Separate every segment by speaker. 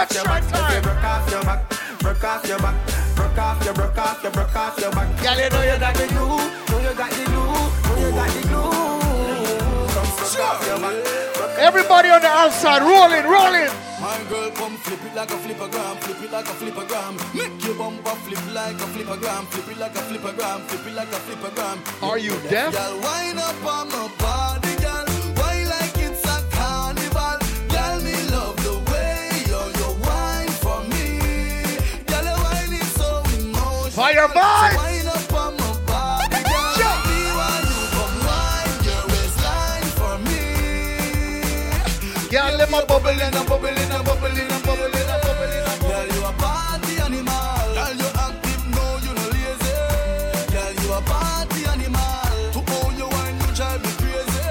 Speaker 1: Right time. Broke off your back, broke off your back, broke off your, broke off your, broke off your back. Girl, you know you got the glue, know you got the glue, know you got the glue. Come broke off your back.
Speaker 2: Everybody on the outside, rolling, rolling.
Speaker 1: My girl, come flip it like a flippergram, flip it like a flippergram. Make your bumper flip like a flippergram, flip it like a flippergram, flip it like a flippergram.
Speaker 2: Are you deaf?
Speaker 1: Girl, wind up on my body, your me.
Speaker 2: Girl, let my bubble a bubble a bubble a bubble a bubble a
Speaker 1: Girl, you a party animal. Girl, you active, no, you no lazy. Girl, you a party animal. To own you wine, you drive me crazy.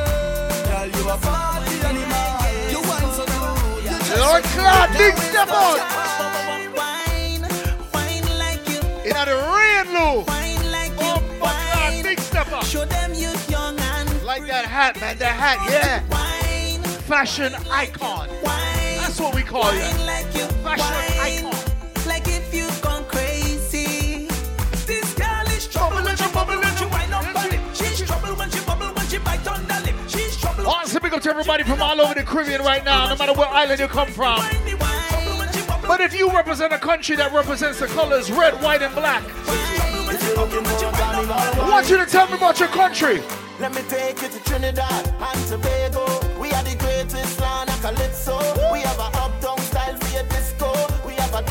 Speaker 1: Girl, you a party animal. You wine so good.
Speaker 2: Lord
Speaker 1: good.
Speaker 2: big step out.
Speaker 3: You,
Speaker 2: In the rain, Lou.
Speaker 3: like
Speaker 2: Oh my God, big step up.
Speaker 3: Show them you young and
Speaker 2: Like that hat, man. That hat, yeah.
Speaker 3: wine,
Speaker 2: Fashion icon.
Speaker 3: wine.
Speaker 2: That's what we call you.
Speaker 3: Like
Speaker 2: Fashion icon.
Speaker 3: Like if you gone crazy. This girl is trouble when she bubble when she wind up on it. She's trouble when she bubble when she bite on the lip. She's trouble.
Speaker 2: Awesome, big up to everybody from all over the Caribbean right now, no matter what island you come from. But if you represent a country that represents the colors red, white, and black, I want you to tell me about your country.
Speaker 1: Let me take you to Trinidad and Tobago. We are the greatest land of calypso. We have a style for your disco. We have a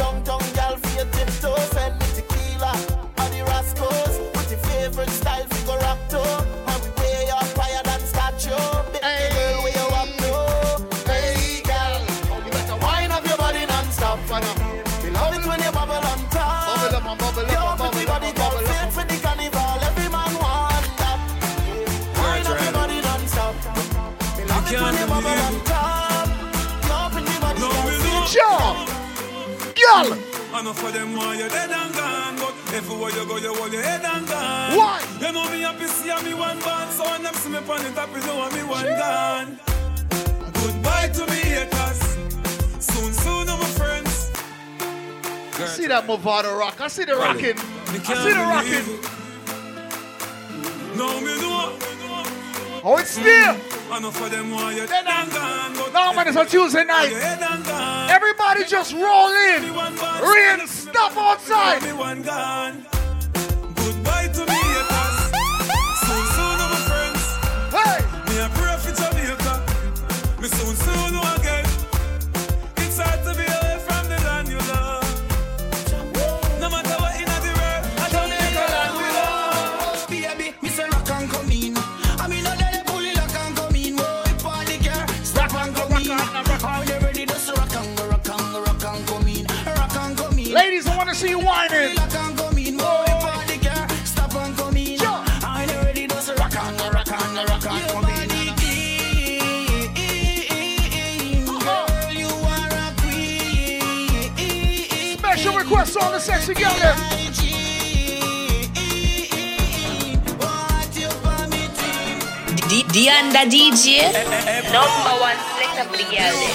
Speaker 1: Girl!
Speaker 4: Enough of them want you dead and gone But everywhere you go you hold your head and gone
Speaker 2: Why?
Speaker 4: You know me happy see me one band So when them see me on the top you know me one gone Goodbye to me haters Soon soon I'm my friends
Speaker 2: I see that Movado rock. I see the rocking. I see the rocking.
Speaker 4: Now me know
Speaker 2: Oh, it's still.
Speaker 4: Enough of them want you dead and gone But
Speaker 2: No, man, it's a Tuesday night.
Speaker 4: head and gone
Speaker 2: Everybody just roll in.
Speaker 4: Me one band
Speaker 2: Rain, stop outside. Special request all the sexy girl there.
Speaker 5: D- Dianda DJ, number one selector for the girl them.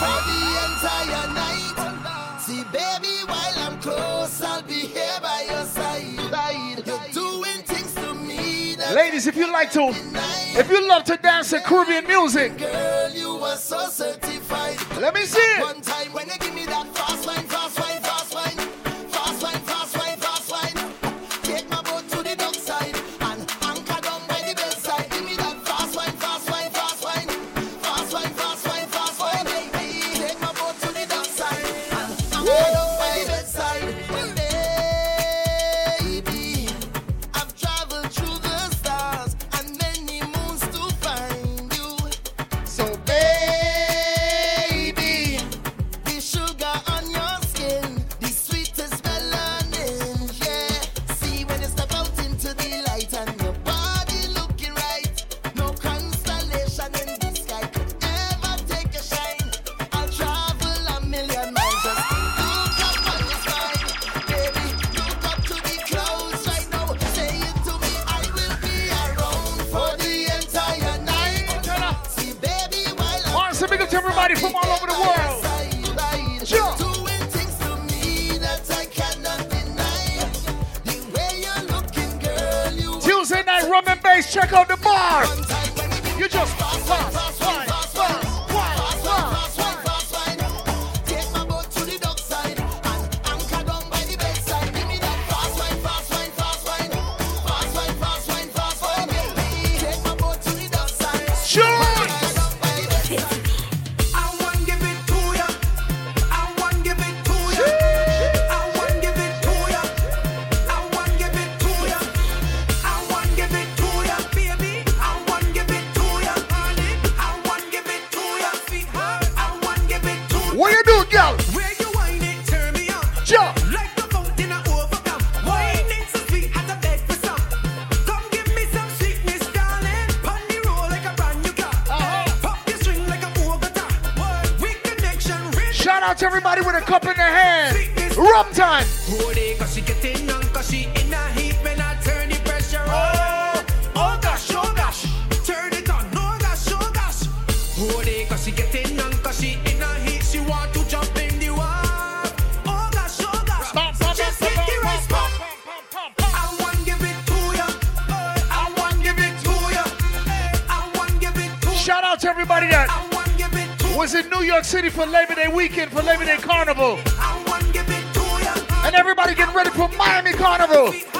Speaker 1: for the entire night. See, baby, while I'm close, I'll be here by your side. You're doing things to me
Speaker 2: Ladies, if you like to, if you love to dance to Caribbean music,
Speaker 1: girl, you are so certified.
Speaker 2: let me see it.
Speaker 1: One time when you give me that
Speaker 3: Like the fountain I overcome. Wine so sweet as beg for some. Come give me some sweetness, darling. Pon the roll like a brand new car. Uh-huh. Pop your string like a connection rich.
Speaker 2: Shout out to everybody with a cup in their hand. Rum time.
Speaker 3: Who they cause she cause she in a heat.
Speaker 2: was in New York City for Labor Day weekend, for Labor Day Carnival. And everybody getting ready for Miami Carnival.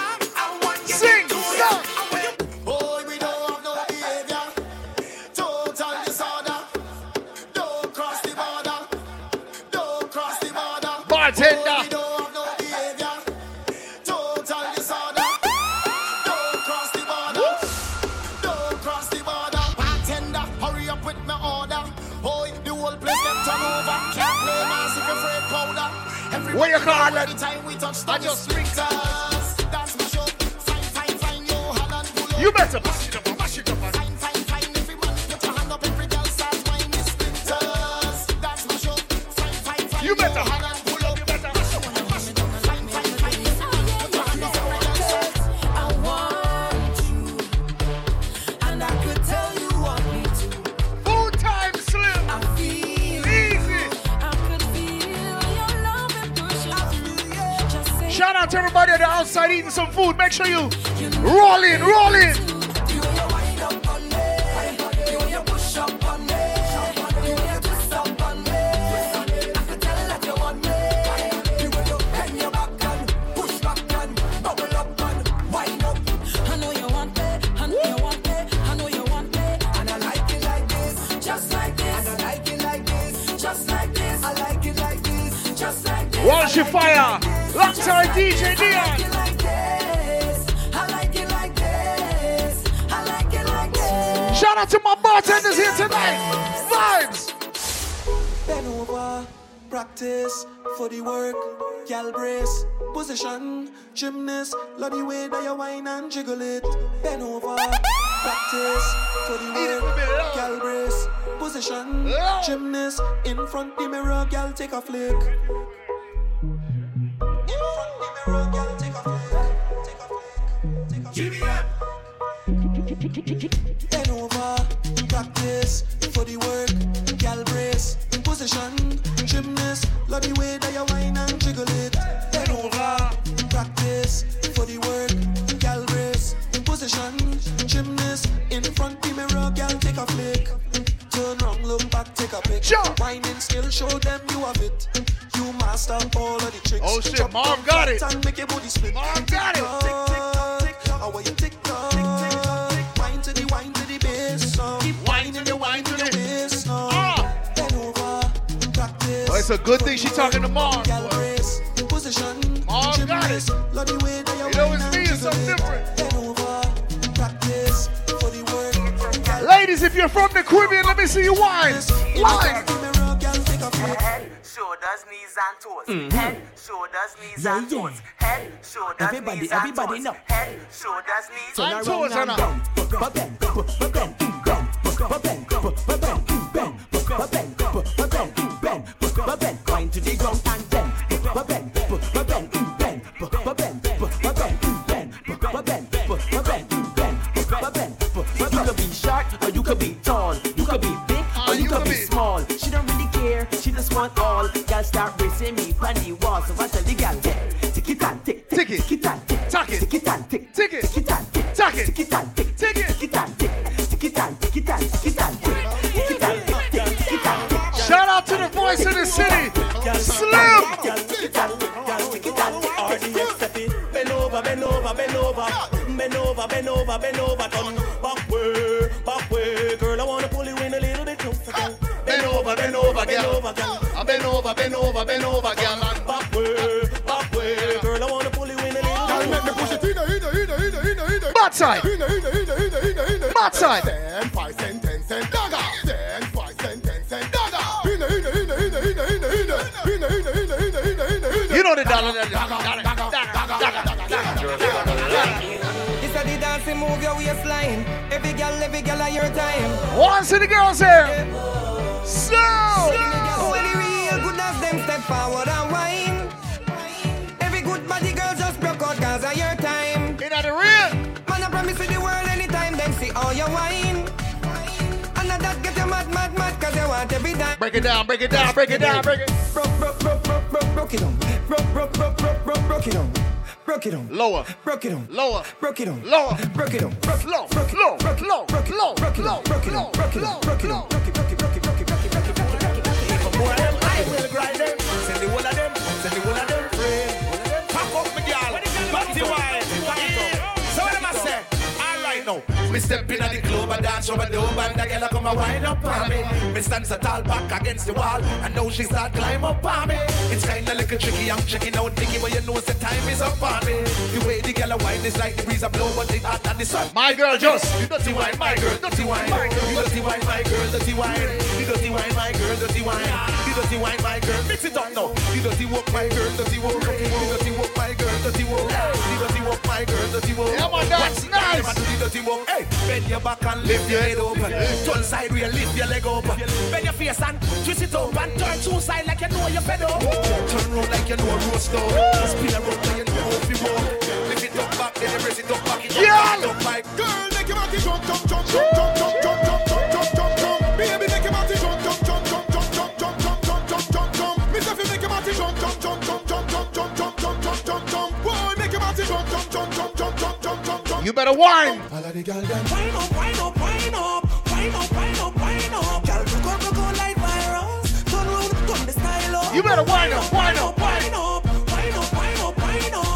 Speaker 2: DJ Dion. Shout out to my bartenders here tonight. Vibes.
Speaker 3: Ben over, practice for the work. Gal brace, position, gymnast. Love the way that you whine and jiggle it. Ben over, practice for the work. Gal brace, position, gymnast. In front the mirror, gal take a flick. Ten over, practice for the work. Gal brace, in position, gymnast. Love the way that you whine and jiggle it. Ten over, practice for the work. Gal brace, in position, gymnast. In front the mirror, gal take a flick. Turn wrong, look back, take a pic. Whining skill, show them you have it. You master all of the tricks.
Speaker 2: Oh shit,
Speaker 3: Drop mom
Speaker 2: got it.
Speaker 3: And make your body split.
Speaker 2: Mom got it.
Speaker 3: Tick, tick, tick, tick, tick. How are you tick tock?
Speaker 2: It's a good thing she's talking to Marv. Got it.
Speaker 3: You
Speaker 2: know, it's me, it's something different. Ladies, if you're from the Caribbean, let me see you whine. Whine
Speaker 6: shoulders, knees and toes. Mm-hmm. Head, shoulders, knees and toes. Head, shoulders,
Speaker 1: everybody,
Speaker 6: knees
Speaker 1: everybody
Speaker 6: and toes. Head, shoulders, knees
Speaker 2: and toes.
Speaker 1: And
Speaker 7: in, in,
Speaker 8: in, in, in, in, in. In, in, in, in, in, in, in, in.
Speaker 2: You know the dollar.
Speaker 9: This a the dancing move your waistline. Every girl, every girl at your time.
Speaker 2: Once to the girls here. So.
Speaker 9: When the real good as them step forward and whine. Want every dime.
Speaker 2: Break it down, break it down, break it down, break it.
Speaker 9: Broke, broke, broke, broke, broke, broke it on. Broke, broke, broke, broke, broke, broke it on. Broke it on.
Speaker 2: Lower.
Speaker 9: Broke it on.
Speaker 2: Lower.
Speaker 9: Broke it on.
Speaker 2: Lower.
Speaker 9: Broke it on. Broke
Speaker 2: Low, low, low,
Speaker 9: broke
Speaker 2: low.
Speaker 9: Broke
Speaker 2: low.
Speaker 9: Broke on. Broke on. Broke on. Broke it, broke it, broke it,
Speaker 7: Me step in at the club and dance over the and the girl come a wind up on me. Me stand so tall back against the wall and now she start climb up on me. It's kinda little tricky, I'm checking out Nicky, but you know the time is up on me. The way the girl a wine is like the breeze a blow, but it hot than the sun.
Speaker 2: My girl just.
Speaker 7: You dirty wine, my girl, dirty wine. My girl, you dirty wine, my girl, dirty wine. You dirty wine, my girl, dirty wine. You dirty wine, my girl. Mix it up now. You dirty walk, my girl, dirty walk. You dirty walk, dirty work. Do the dirty work, my girl, dirty work.
Speaker 2: Yeah, man, that's nice.
Speaker 7: Never do the dirty work. Hey, bend your back and lift your head up. Turn side real, lift your leg up. Bend your face and twist it up and turn two side like you know you're fed. Turn round like you know a roast dog. Spin around like you know if you walk. Lift it up back, then you raise it up back. It up,
Speaker 2: yeah.
Speaker 7: Up, up, my
Speaker 8: girl, make your body jump, jump, jump, jump, jump, jump.
Speaker 2: You better whine.
Speaker 8: All of the girl them.
Speaker 9: Up, up, up, up, up, up. Girl, like virus. Turn turn the style up.
Speaker 2: You better whine up, whine up,
Speaker 9: wine up, up, up, up.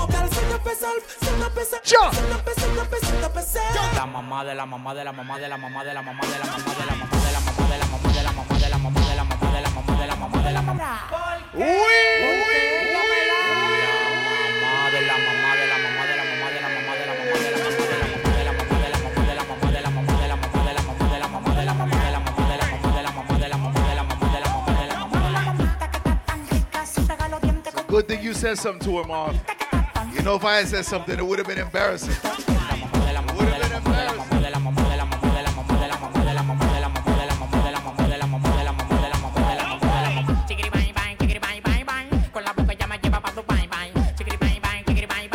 Speaker 9: Girl, up yourself, up yourself,
Speaker 2: Jump.
Speaker 9: up, send up, send up yourself.
Speaker 10: La mamá de la mamá de la mamá de la mamá de la mamá de la mamá de la mamá de la mamá de la mamá de la mamá de la mamá de la mamá de la mamá de la mamá de la mamá. Mamá de la mamá de la mamá
Speaker 2: Good thing you said something to him, Marv. You know, if I had said something, it would have been embarrassing.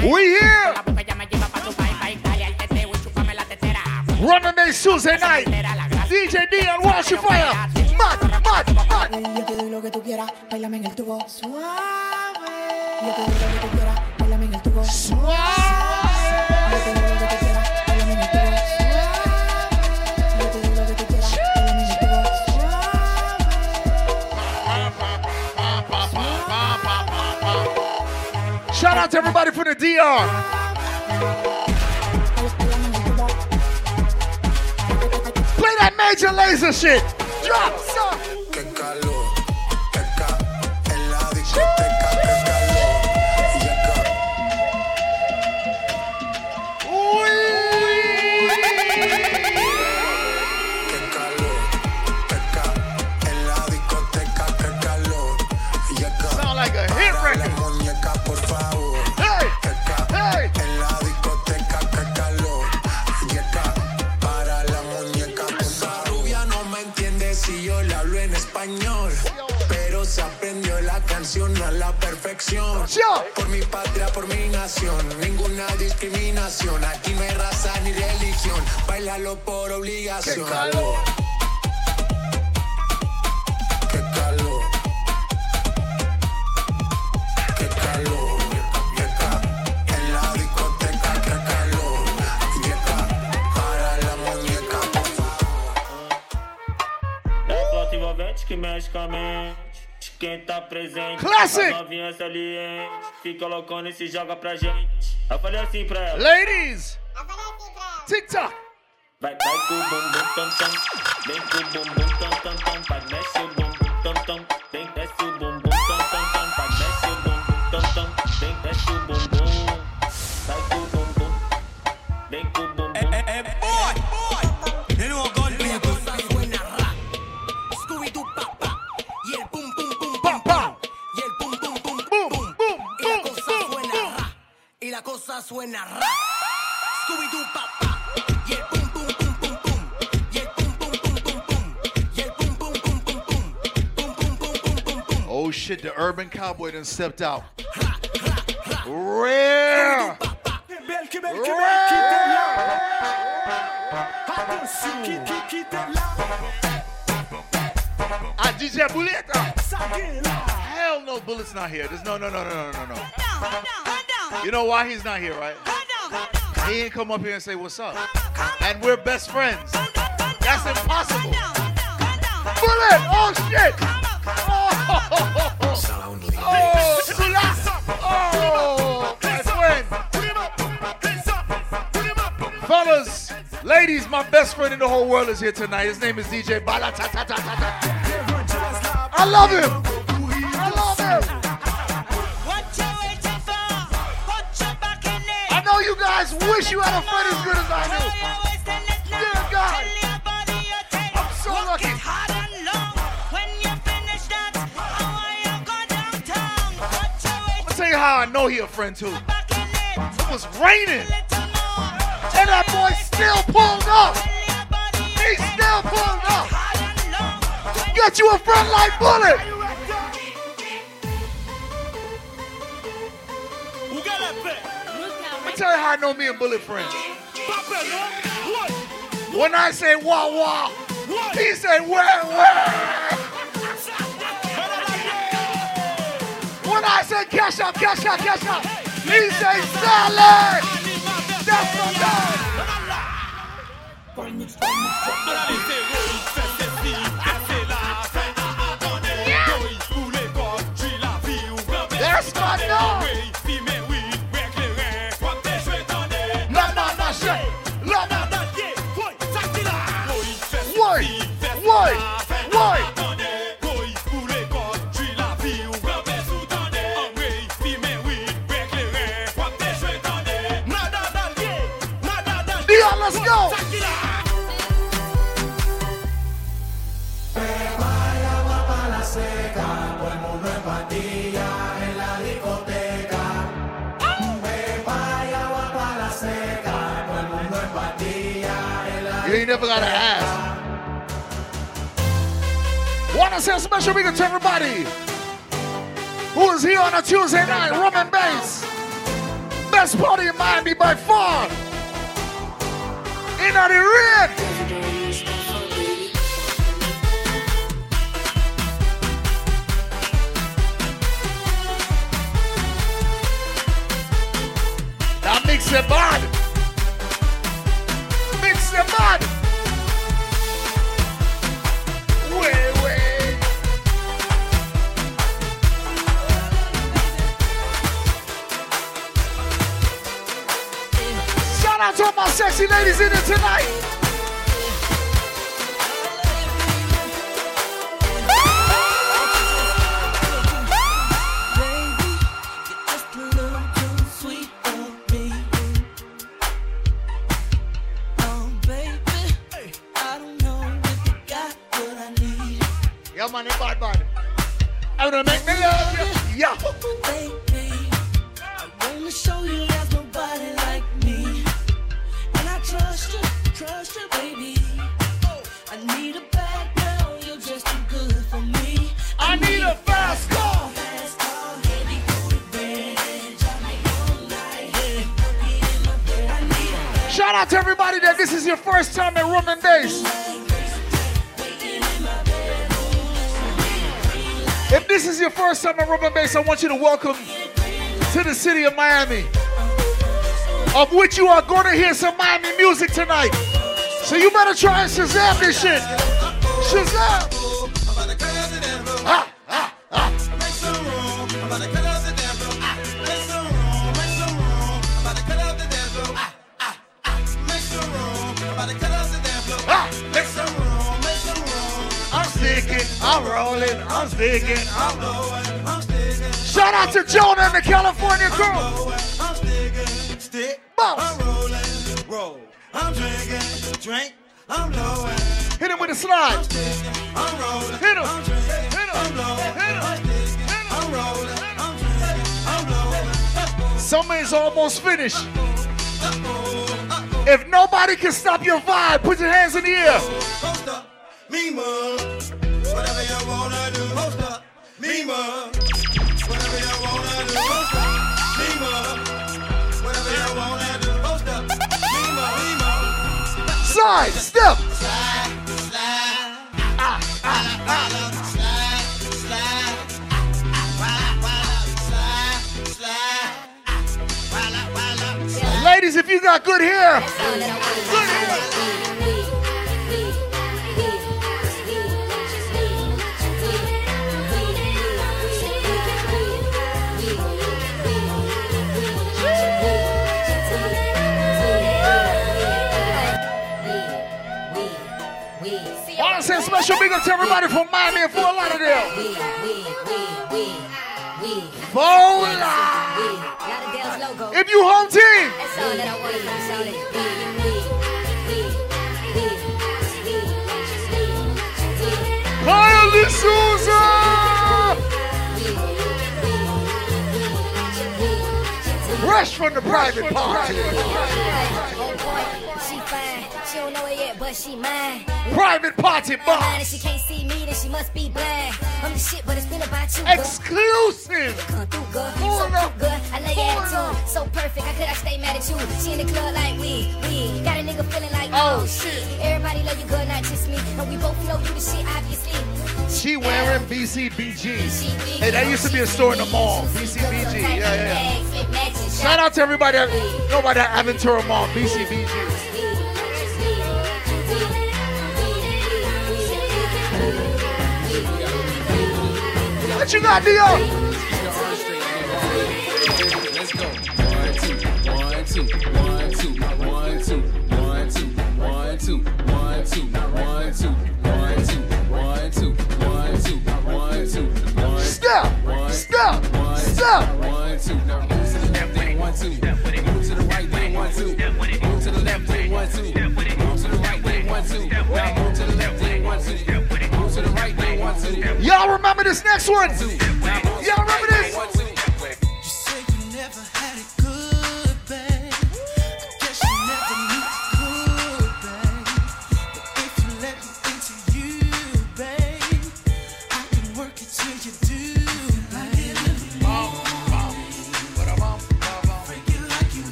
Speaker 2: We here. Running Day Tuesday night. DJ D and Wash Your Fire. Mad.
Speaker 9: Yo te doy lo que tú quieras, bailame en el tubo suave.
Speaker 2: Shout out to everybody from the DR. Play that Major Lazer shit. Drop
Speaker 11: calor por obligación. Qué calor. que calor. que calor. Qué en calor. Para la muñeca, por favor. É plata envolvente que
Speaker 12: mexe com. Quem tá presente,
Speaker 2: Classic.
Speaker 12: a novinha saliente. Fica loucona e se joga pra gente. Eu falei assim pra ela.
Speaker 2: Ladies! TikTok.
Speaker 12: Vai, vai com o bumbum tam tam. Vem com o bumbum tam tam tam. Vai, mexe o bumbum
Speaker 2: urban cowboy done stepped out. Rare. Ah, DJ Buleta. Hell no, Bullet's not here. There's no, no, no, no, no, no, no. You know why he's not here, right? He ain't come up here and say what's up. And we're best friends. That's impossible. Bullet! Oh shit! Oh, friend. Fellas, ladies, my best friend in the whole world is here tonight. His name is DJ Bala. I love him. I love him. I know you guys wish you had a friend as good as I do. How I know he a friend too. It was raining. And that boy still pulled up. He still pulled up. Get you a friend like Bullet. Let me tell you how I know me and Bullet friends. When I say wah wah, he say where where. When I say cash out, cash out, cash out, he say salad. That's my guy. Gotta ask. Wanna say a special big to everybody who is here on a Tuesday night, rum and bass. Best party in Miami by far. In the red. Now mix it bad. Mix it bad. Sexy ladies in here tonight. Bass, I want you to welcome to the city of Miami, of which you are going to hear some Miami music tonight. So you better try and Shazam this shit. Shazam!
Speaker 13: Slide. Hit him.
Speaker 8: Hit him. Hit him.
Speaker 13: Summer is almost finished. If nobody can stop your vibe, put your hands in the air.
Speaker 8: Me. Whatever you wanna do, up, me. Whatever you wanna do, up. Whatever you wanna do, up.
Speaker 13: Side, step. Ladies, if you got good hair, good hair. Say special big up to everybody from Miami and Fort Lauderdale. Vola! If you home team, Kyle D'Souza! Rush from the private party.
Speaker 14: She don't know it yet, but she mine.
Speaker 13: Private party
Speaker 14: Mine,
Speaker 13: boss.
Speaker 14: she can't see me, then she must be blind. I'm the shit, but it's been about you.
Speaker 13: Exclusive.
Speaker 14: Come through, good. So through, good. I love your attitude, so perfect. How could I stay mad at you? She in the club like we, we. Got a nigga feeling like oh, oh shit. Everybody love you good, not just me. And we both know you the shit, obviously.
Speaker 13: She wearing BCBG. Hey, that used to be a store in the mall. BCBG. Yeah, yeah. Shout out to everybody about that Aventura Mall. BCBG. What you got, Dio? Step, step, step.
Speaker 15: One, two. Now move to the left, then one, two. Move to the right, then one,
Speaker 13: Swanzu.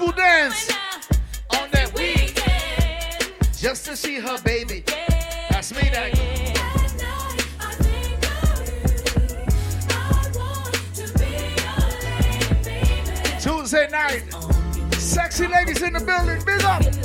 Speaker 13: school dance on that just to see her baby. That's me, that. Tuesday night,
Speaker 16: sexy ladies in the building, big up.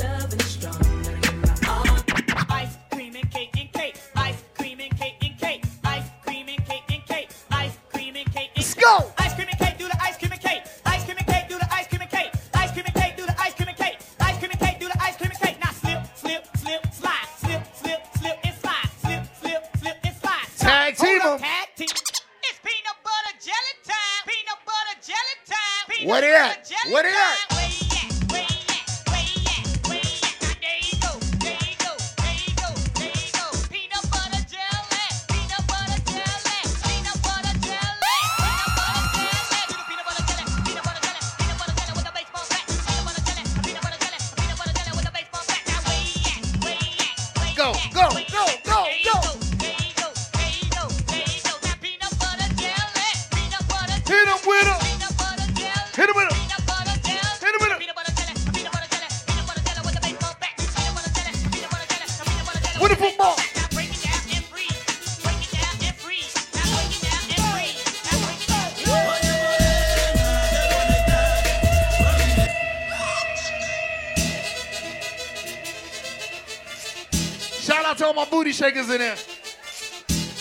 Speaker 16: shakers in there.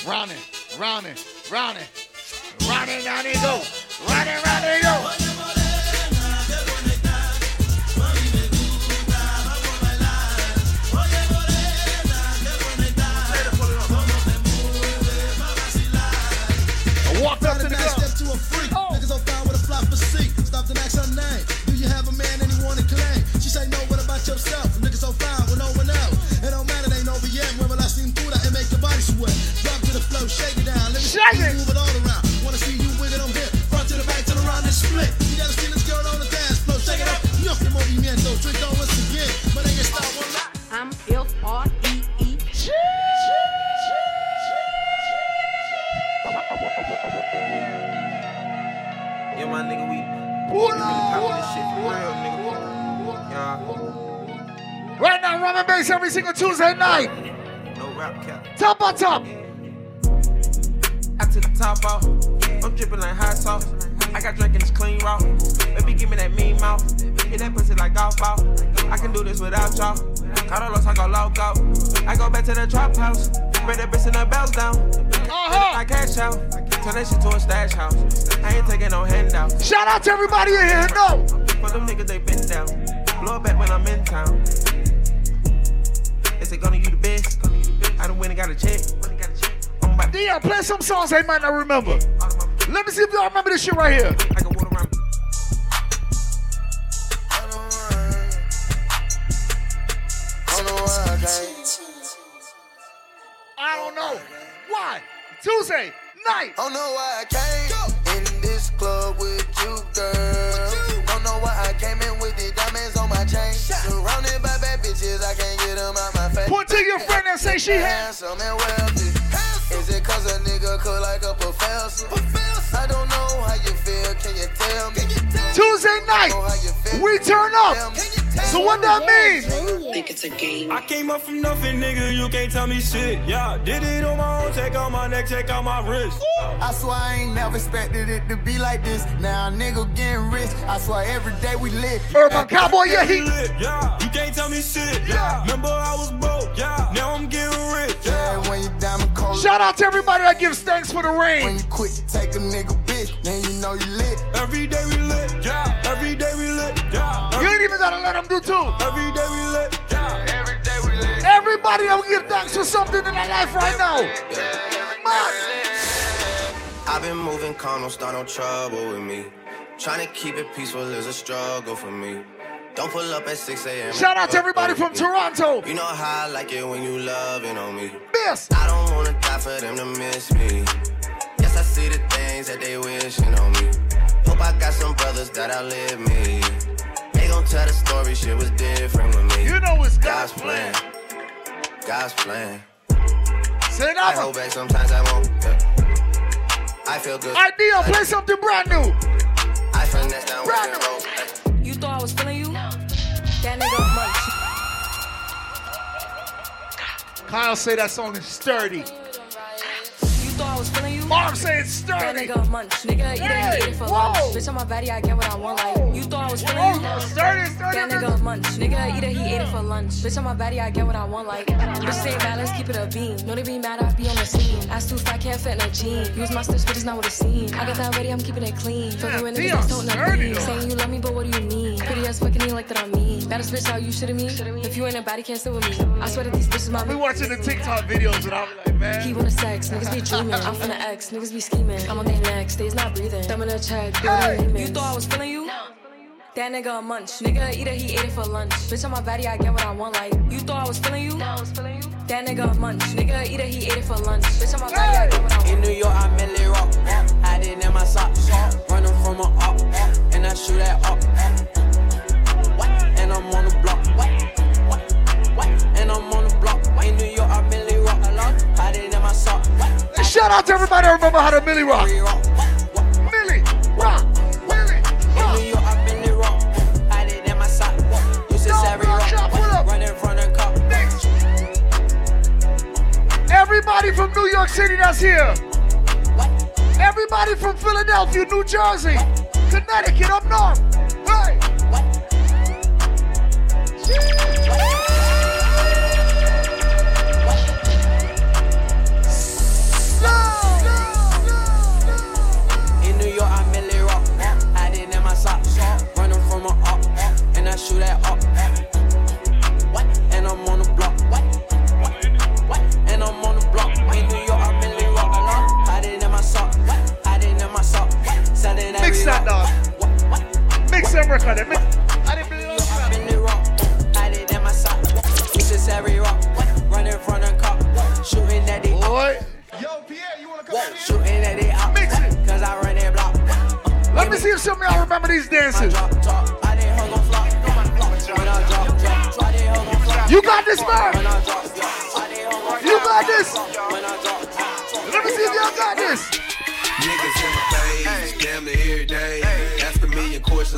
Speaker 16: Round it, round it, round it. everybody in here know.
Speaker 17: For them niggas, they been down. Blow back when I'm in town. Is it gonna you the best? I done went and got a check.
Speaker 16: Yeah, play some songs they might not remember. Let me see if y'all remember this shit right here.
Speaker 17: investigate.
Speaker 16: I
Speaker 18: came
Speaker 16: up
Speaker 4: from nothing, nigga, you can't tell me shit. Yeah, did it on my own, take out my neck, take out my wrist.
Speaker 6: I swear I ain't never expected it to be like this. Now nigga getting rich, I swear every day we live.
Speaker 16: Urban Cowboy, yeah, he.
Speaker 4: Yeah, you can't tell me shit. Yeah, remember I was broke. Yeah, now I'm getting rich.
Speaker 6: Yeah, yeah when you diamond cold.
Speaker 16: Shout out to everybody that gives thanks for the rain.
Speaker 6: When you quit, you take a nigga bitch, then you know you lit.
Speaker 4: Every day we lit. Yeah, every day we lit. Yeah,
Speaker 16: you ain't even gotta let them do two.
Speaker 4: Every day we lit.
Speaker 16: Everybody I'm give thanks for something in my life right now. Man.
Speaker 18: I've been moving calm, don't start no trouble with me. Trying to keep it peaceful is a struggle for me. Don't pull up at 6 a.m.
Speaker 16: Shout out to everybody from Toronto.
Speaker 18: You know how I like it when you loving on me.
Speaker 16: Miss.
Speaker 18: I don't wanna die for them to miss me. Yes, I see the things that they wishing on me. Hope I got some brothers that outlive me don't tell the story, shit was different with me.
Speaker 16: You know it's
Speaker 18: God's,
Speaker 16: God's
Speaker 18: plan. God's plan.
Speaker 16: Say that.
Speaker 18: I hold back sometimes I won't. Yeah. I feel good.
Speaker 16: Ideal, play something brand new.
Speaker 18: I finesse down
Speaker 16: brand new.
Speaker 13: You thought I was feeling you? No. That nigga much.
Speaker 16: Kyle say that song is sturdy. Mom said sturdy.
Speaker 13: That nigga munch, nigga.
Speaker 16: Hey,
Speaker 13: eating for lunch. Bitch, on my body, I get what I want. Like you thought I was sturdy.
Speaker 16: Whoa, sturdy, sturdy.
Speaker 13: That nigga munch, nigga. Either he yeah. ate it for lunch. Bitch, on my body, I get what I want. Like bitch, say bad, let's keep it a beam. No, they be mad, I be on the scene. I too fat, can't fit in a jean. Use my stitch, but it's not what it seems. I got that ready, I'm keeping it clean. Fuck you
Speaker 2: and
Speaker 13: the bitch, don't know Saying you love me, but what do you mean? Pretty ass fucking like that on me. Baddest bitch, how you shitting me? If you ain't a body, can't sit with me. I swear that these bitches my.
Speaker 2: We watching the TikTok videos and I'm like, man.
Speaker 13: He wanna sex, niggas be dreaming. I'm finna X. X, niggas be scheming. I'm on their necks, they's not breathing. Thumb in a check, building You thought I was feeling you? That nigga a munch. Nigga eat it, he ate it for lunch. Bitch, on my body, I get what I want. Like, you thought I was feeling you? I was feeling you. That nigga a munch. Nigga eat it, he ate it for lunch. Bitch, on my body, I get what I want.
Speaker 17: In New York, I mainly rock. Hiding in my socks. Running from a up. And I shoot that up. What? And I'm on the
Speaker 2: Shout out to everybody who remember how to Millie rock. Millie rock.
Speaker 17: In New York, I mainly rock. Hiding in my socks. Used to savvy rock. Running from the cop.
Speaker 2: Everybody from New York City that's here. Everybody from Philadelphia, New Jersey, Connecticut, up north. Mix that record. Mix. I didn't believe
Speaker 17: I rock. Hiding in my sock. It's just every rock. Running from the cop. Shooting at the
Speaker 2: Boy.
Speaker 17: Yo, Pierre, you wanna come out Shooting at the up. Mix it. Cause I run that block.
Speaker 2: Let me see if some of y'all remember these dances. You got this, man. You got this. Let me see if y'all got this.
Speaker 19: Niggas in my face, damn near every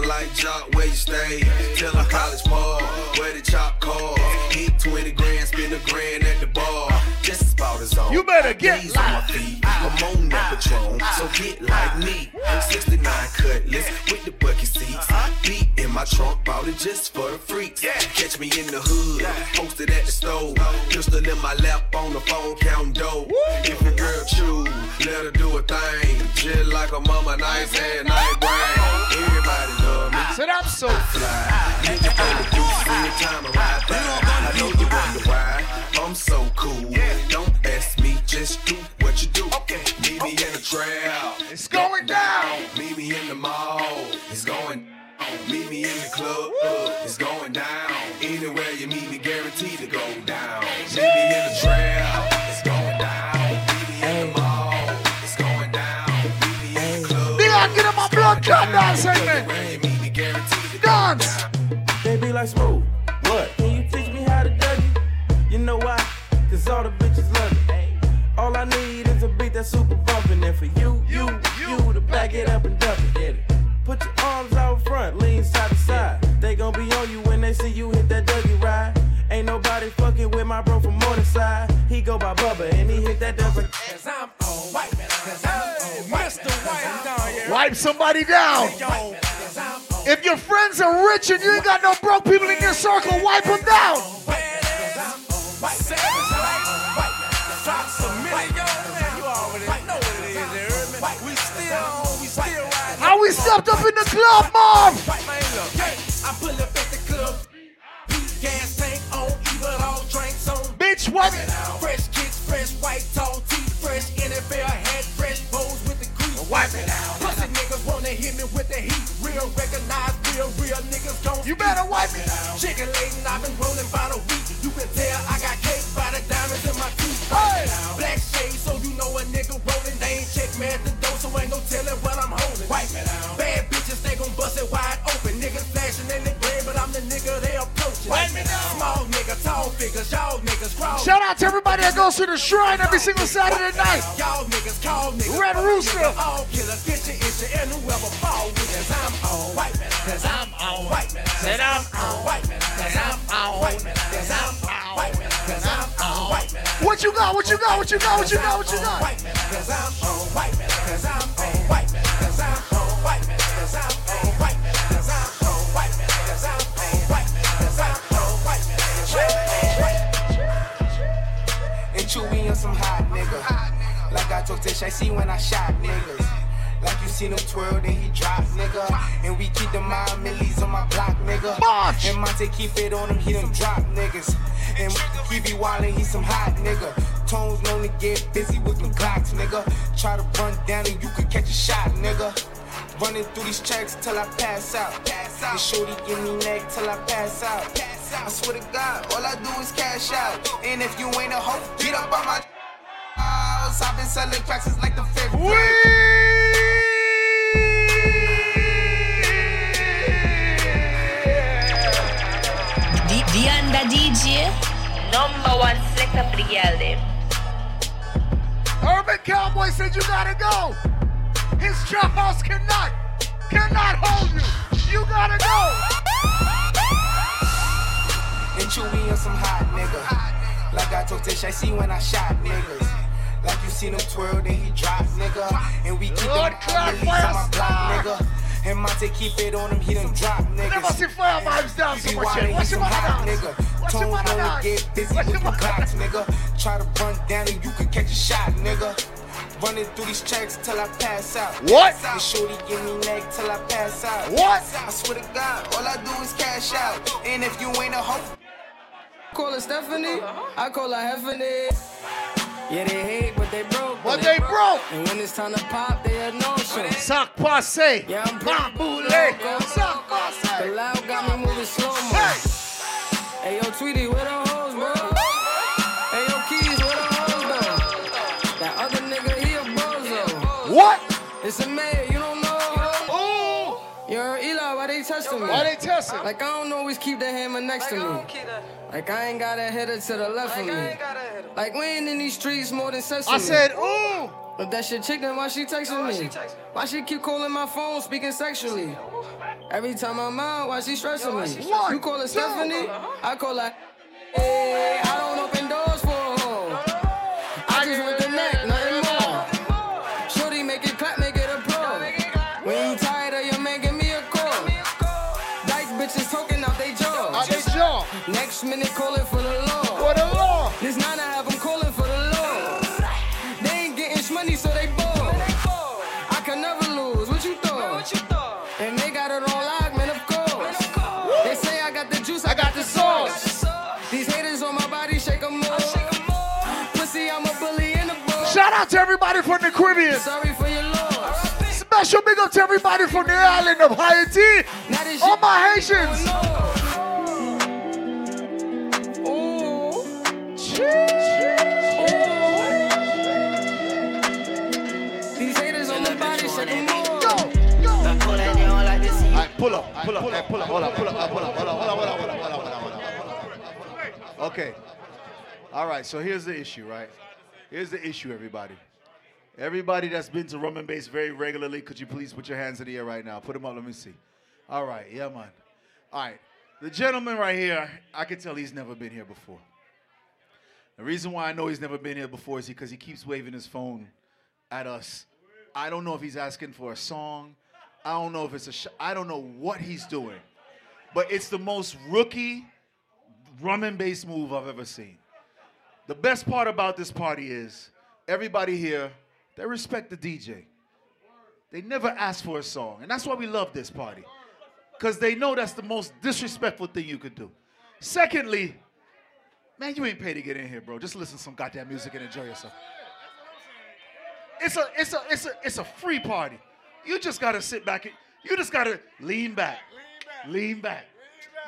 Speaker 19: like Jock, where you stay? Tell 'em college ball, where the chop call. Hit 20 grand, spend a grand at the bar. Just about as on.
Speaker 2: You better get
Speaker 19: Knees on my feet. I'm on that Patron, so get like me. 69 trunk, bought it just for the freaks. Catch me in the hood, posted at the stove. Pistol in my lap on the phone, counting dough. If a girl choose, let her do a thing. Just like a mama, nice head, night brain. Everybody love me.
Speaker 2: Said I'm so
Speaker 19: fly. Nigga play the deuce every time I ride by. I know you wonder why I'm so cool. Yeah. Don't ask me, just do what you do. Meet me in the trail.
Speaker 2: It's going down.
Speaker 19: Meet me in the mall. It's going Meet me in the club. It's going down. Anywhere you meet me, guaranteed to go down. Meet me in the trail. It's going down. Meet me in the mall. It's going down. Meet me in the club.
Speaker 2: Leon, get in my blood clot dance segment. Dance.
Speaker 20: They be like smooth. What? Can you teach me how to Dougie? You know why? Cause all the bitches love it. All I need is a beat that's super bumpin'. And for you, you, side to side. They gon' be on you when they see you hit that Dougie ride. Ain't nobody fucking with my bro from Morningside. He go by Bubba and he hit that dance like. Cause I'm on white, cause I'm on Mr. White down here.
Speaker 2: Wipe somebody down. If your friends are rich and you ain't got no broke people in your circle, wipe them down. Stepped up in the club, mom? Bitch, what?
Speaker 21: It fresh kicks, fresh white tall teeth, fresh NFL hat, fresh bows with the grease. Wipe it out. Pussy niggas wanna hit me with the heat. Real recognize real, real niggas gon'
Speaker 2: You better wipe it out.
Speaker 21: Chicken laden, I've been rolling by the week. You can tell I
Speaker 2: Shout out to everybody that goes to the shrine every single Saturday night.
Speaker 21: Y'all niggas call niggas.
Speaker 2: Red Rooster.
Speaker 21: All killers, get your issue, and whoever fall with us, I'm on. White man, cause I'm on. White man,
Speaker 2: Said I'm
Speaker 21: on. White man, cause I'm on. White man, cause I'm on. White man, cause I'm on. White man,
Speaker 2: What you got? What you got? What you got? What you got? What you got?
Speaker 21: White man, cause I'm on. White man, cause I'm
Speaker 6: this, I see when I shot niggas. Like you seen him twirl, then he drop, nigga. And we keep the mind millies on my block, nigga. And Monte keep it on him, he done drop niggas. And keep be wildin', he some hot nigga. Tones known to get busy with them Glocks, nigga. Try to run down and you could catch a shot, nigga. Running through these checks till I pass out. Pass out. shorty give me neck till I pass out. I swear to God, all I do is cash out. And if you ain't a hoe, get up on my house. I've been selling cracks since like the fifth grade.
Speaker 5: D- Dianda DJ, number one selector for the girl them.
Speaker 2: Urban Cowboy said you gotta go. His trap house cannot, cannot hold you. You gotta go.
Speaker 6: And Chewy on some hot nigga. Like I told Tish, I see when I shot niggas. Like you seen him twirl, then he drop, nigga. And we keep
Speaker 2: Lord,
Speaker 6: them
Speaker 2: clap
Speaker 6: release on my block, nigga. And Monte keep it on him, he done drop niggas.
Speaker 2: Never see fire vibes down so
Speaker 6: He
Speaker 2: much yet.
Speaker 6: he
Speaker 2: What's your
Speaker 6: some hot
Speaker 2: dance?
Speaker 6: nigga.
Speaker 2: What's your
Speaker 6: Tones
Speaker 2: mother
Speaker 6: known
Speaker 2: dance?
Speaker 6: to get busy
Speaker 2: What's
Speaker 6: with
Speaker 2: your
Speaker 6: the clocks, nigga. Try to run down and you could catch a shot, nigga. Running through these checks till I pass out.
Speaker 2: What?
Speaker 6: And shorty give me neck till I pass out.
Speaker 2: What?
Speaker 6: I swear to God, all I do is cash out. And if you ain't a hoe,
Speaker 22: Call her Stephanie, I call her Heffany. Yeah, they hate, but they broke.
Speaker 2: But they broke.
Speaker 22: And when it's time to pop, they had no show.
Speaker 2: Sac passe.
Speaker 22: Yeah, I'm
Speaker 2: Bambule. Oh. Sac passe.
Speaker 22: The loud got me moving slow mo. Hey, yo, Tweety, where the hoes, bro? Hey, yo, Keys, where the hoes, though? That other nigga, he a bozo.
Speaker 2: What?
Speaker 22: It's a why they testing me?
Speaker 2: Why they testing?
Speaker 22: Like, I don't always keep the hammer next to me. Like, I ain't got a hitter to the left of me. Like, we ain't in these streets more than sesame.
Speaker 2: I said, ooh.
Speaker 22: But that shit chicken, why she texting me? Why she keep calling my phone, speaking sexually? Every time I'm out, why she stressing me? You call her Stephanie, I call her. Hey, I don't open doors Next minute calling for the law.
Speaker 2: For the law.
Speaker 22: This nine I have them calling for the law. They ain't getting money, so they bored. I can never lose. What you thought? And they got it on lock, man, of course. They say I got the juice, I got the sauce. These haters on my body, shake 'em off. Pussy, I'm a bully in the book.
Speaker 2: Shout out to everybody from the Caribbean.
Speaker 22: Sorry for your loss.
Speaker 2: Special big up to everybody from the island of Haiti. All my Haitians. Pull up, pull up, pull up, hold up, pull up, pull up, hold up, hold up, hold up, hold up, hold up, hold up, hold up, hold up. Okay. All right, so here's the issue, right? Here's the issue, everybody. Everybody that's been to Rum and Bass very regularly, could you please put your hands in the air right now? Put them up, let me see. All right, yeah, man. All right, the gentleman right here, I can tell he's never been here before. The reason why I know he's never been here before is because he keeps waving his phone at us. I don't know if he's asking for a song. I don't know if it's a sh- I don't know what he's doing. But it's the most rookie rum and bass move I've ever seen. The best part about this party is everybody here, they respect the DJ. They never ask for a song. And that's why we love this party. Because they know that's the most disrespectful thing you could do. Secondly, man, you ain't paid to get in here, bro. Just listen to some goddamn music and enjoy yourself. It's a it's a it's a it's a free party. You just gotta sit back. and- You just gotta lean back. Lean back.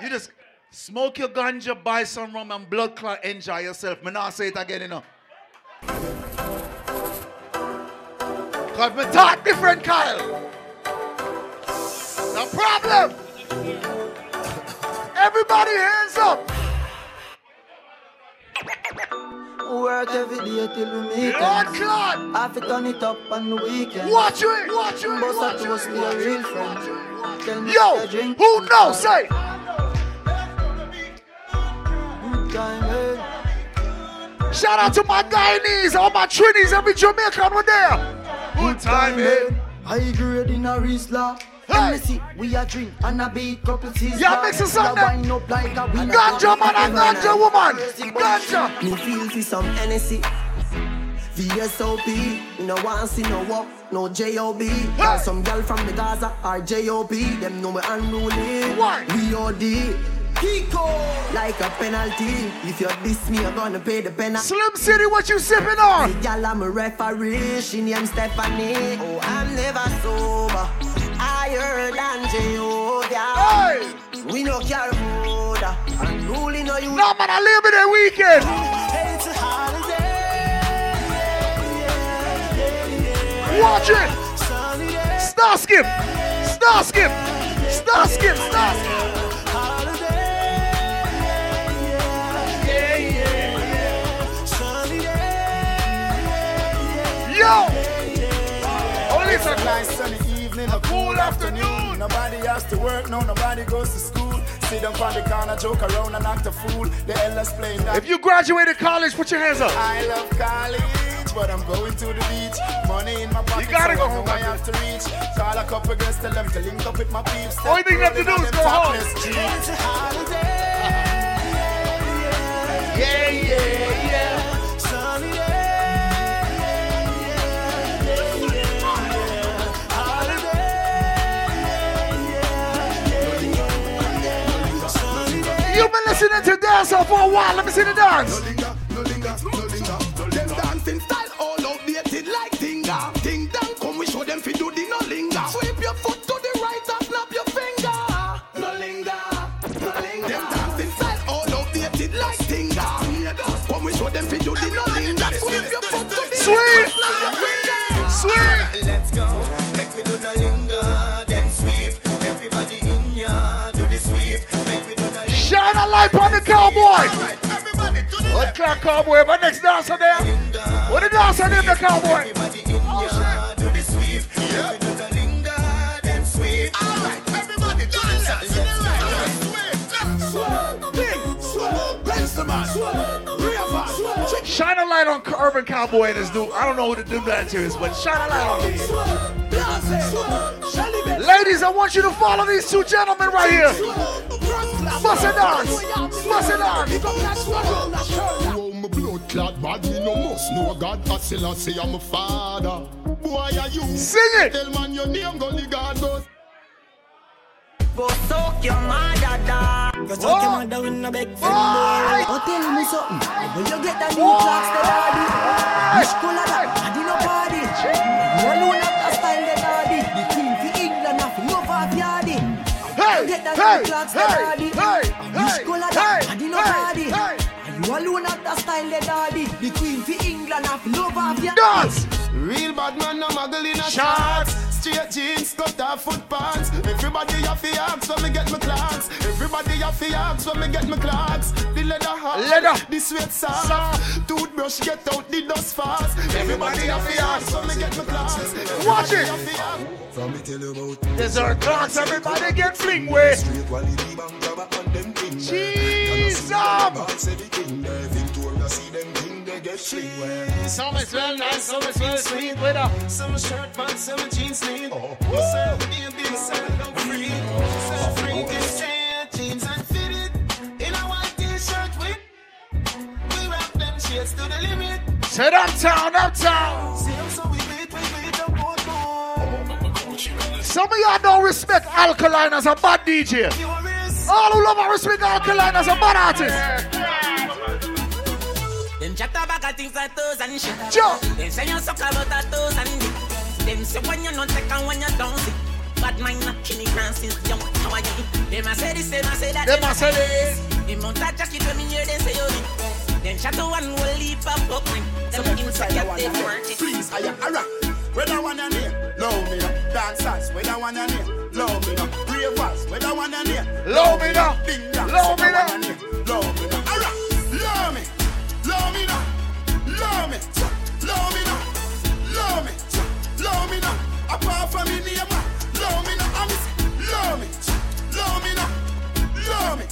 Speaker 2: You just smoke your ganja, buy some rum and blood clot, enjoy yourself. Me not say it again, you know. Cause me talk different, Kyle. No problem. Everybody hands up.
Speaker 1: Work every day till we meet
Speaker 2: Lord. Claude.
Speaker 1: I fi turn it up on the weekend.
Speaker 2: Watch it, watch it,
Speaker 1: Bust
Speaker 2: watch it,
Speaker 1: to
Speaker 2: watch it,
Speaker 1: real friend. Tell me
Speaker 2: Yo,
Speaker 1: drink
Speaker 2: who knows? Say.
Speaker 1: Good time, eh?
Speaker 2: Shout out to my Guyanese, all my Trinis, every Jamaican one there. Good time, eh?
Speaker 1: High grade in a Rizla. Hennessy, we a drink and a beat couple seasons.
Speaker 2: Yeah, mix us up
Speaker 1: a
Speaker 2: then.
Speaker 1: wind up like a winner.
Speaker 2: Ganja man and ganja woman. Ganja.
Speaker 1: Me feel for some Hennessy. VSOP, no want see no walk, no JOB. Got some girl from the Gaza or JOB, them know me unruly. We OD. Kiko, like a penalty. If you diss me, you're gonna pay the penalty.
Speaker 2: Slim City, what you sipping on?
Speaker 1: The girl I'm a referee, she named Stephanie. Oh, I'm never sober. I and Jehovah. We no care food. Unruly no you.
Speaker 2: No man, I live in the weekend.
Speaker 1: It's a holiday.
Speaker 2: Watch it. Star skip. Star skip. Star skip. Star skip. Yo.
Speaker 8: Oh, listen. Nice sunny evening, a cool afternoon. Nobody has to work, no, nobody goes to school. Sit down on the corner, joke around and act a fool. The LS playing that.
Speaker 2: If you graduated college, put your hands up.
Speaker 8: I love college, but I'm going to the beach. Money in my pocket,
Speaker 2: You gotta
Speaker 8: so
Speaker 2: go
Speaker 8: I know
Speaker 2: home,
Speaker 8: I have to reach. Call a couple girls, tell them to link up with my peeps.
Speaker 2: All you think you have to do is go home.
Speaker 8: It's a holiday.
Speaker 2: Yeah, yeah, yeah. You've been listening to dance for a while. Let me see the dance. No linger, no linger, no linger.
Speaker 21: Them dancing style all outdated like Tinga. Ting dang, come we show them fi do the no linger. Sweep your foot to the right and snap your finger. No linger, no linger. Them dancing style all outdated like Tinga. Come we show them fi do the no linger. Sweep your foot to the
Speaker 2: Sweep.
Speaker 21: right and snap your finger.
Speaker 2: Sweep.
Speaker 21: Let's go, make me do the linger,
Speaker 2: A on the cowboy. What clock cowboy? My next dancer there. What the dancer name the cowboy? Shine a light on Urban Cowboy and his new. I don't know who the new dancer is, but shine a light on him. Ladies, I want you to follow these two gentlemen right here. Bust a dance. Bust a dance.
Speaker 23: Oh, my blood clot bad, me no must know God. I still I say I'm a father. Boy, are you?
Speaker 2: Sing it.
Speaker 23: Tell man your name, go the God goes.
Speaker 1: Go soak your mother, da. Go soak your mother in a big fender. Oh, tell me something. When you get that new clocks, the daddy. Which color that? Daddy no party. You alone have a style, the daddy. The queen for England, have love of yardy.
Speaker 2: Hey,
Speaker 1: Get that
Speaker 2: hey,
Speaker 1: new clocks, the
Speaker 2: hey,
Speaker 1: daddy.
Speaker 2: hey,
Speaker 1: Which
Speaker 2: hey,
Speaker 1: color
Speaker 2: hey,
Speaker 1: that? Daddy no
Speaker 2: hey,
Speaker 1: party.
Speaker 2: hey.
Speaker 1: You alone have the style, the daddy. The queen for England, have love of yardy.
Speaker 2: Dance.
Speaker 8: Real bad man, no muggle in a shorts. Straight jeans, cut off foot pants. Everybody have to ask when me get my clocks. Everybody have to ask when me get my clocks. The leather hard,
Speaker 2: Leather.
Speaker 8: the sweat soft. Toothbrush get out the dust fast. Everybody have to ask when me get my clocks.
Speaker 2: Watch it.
Speaker 23: From me tell you about
Speaker 2: Desert clocks, everybody get fling way.
Speaker 23: Straight quality bang grab on them thing eh.
Speaker 2: Jesus.
Speaker 23: Everything there. Victoria see them thing they get fling way.
Speaker 2: Some nice, some is sweet with a
Speaker 8: shirt pants, some jeans sleeve. Oh, sell baby, sell free. Sell free, this jeans and fitted. In a white t-shirt with. We wrap them shades to the limit.
Speaker 2: Said uptown, uptown.
Speaker 8: See 'em so we beat, we beat up both more.
Speaker 2: Some of y'all don't respect Alkaline as a bad DJ. All who love and respect Alkaline as a bad artist.
Speaker 24: Them chat about things like toes and shit.
Speaker 2: Jump.
Speaker 24: Them say you suck about a toes and dick. Them say when you not take and when you don't see. Bad mind not kill grand since young. How are you? Them a say this, them a say that.
Speaker 2: Them a say this.
Speaker 24: The mount a jacket when me hear them say you dick. Them chat to one will leap up up me. Them insecure they it.
Speaker 8: Please, I am a rock. Whether one and near, love me no. Dancers, whether one and near, love me no. Ravers, whether one and near,
Speaker 2: Love me.
Speaker 8: Ding dong,
Speaker 2: Love me
Speaker 8: whether
Speaker 2: no.
Speaker 8: one and near, love me no. Love me no, love me, love me no, love me, love me no. Apart from me name, love me no. I'm love me, love me no, love me,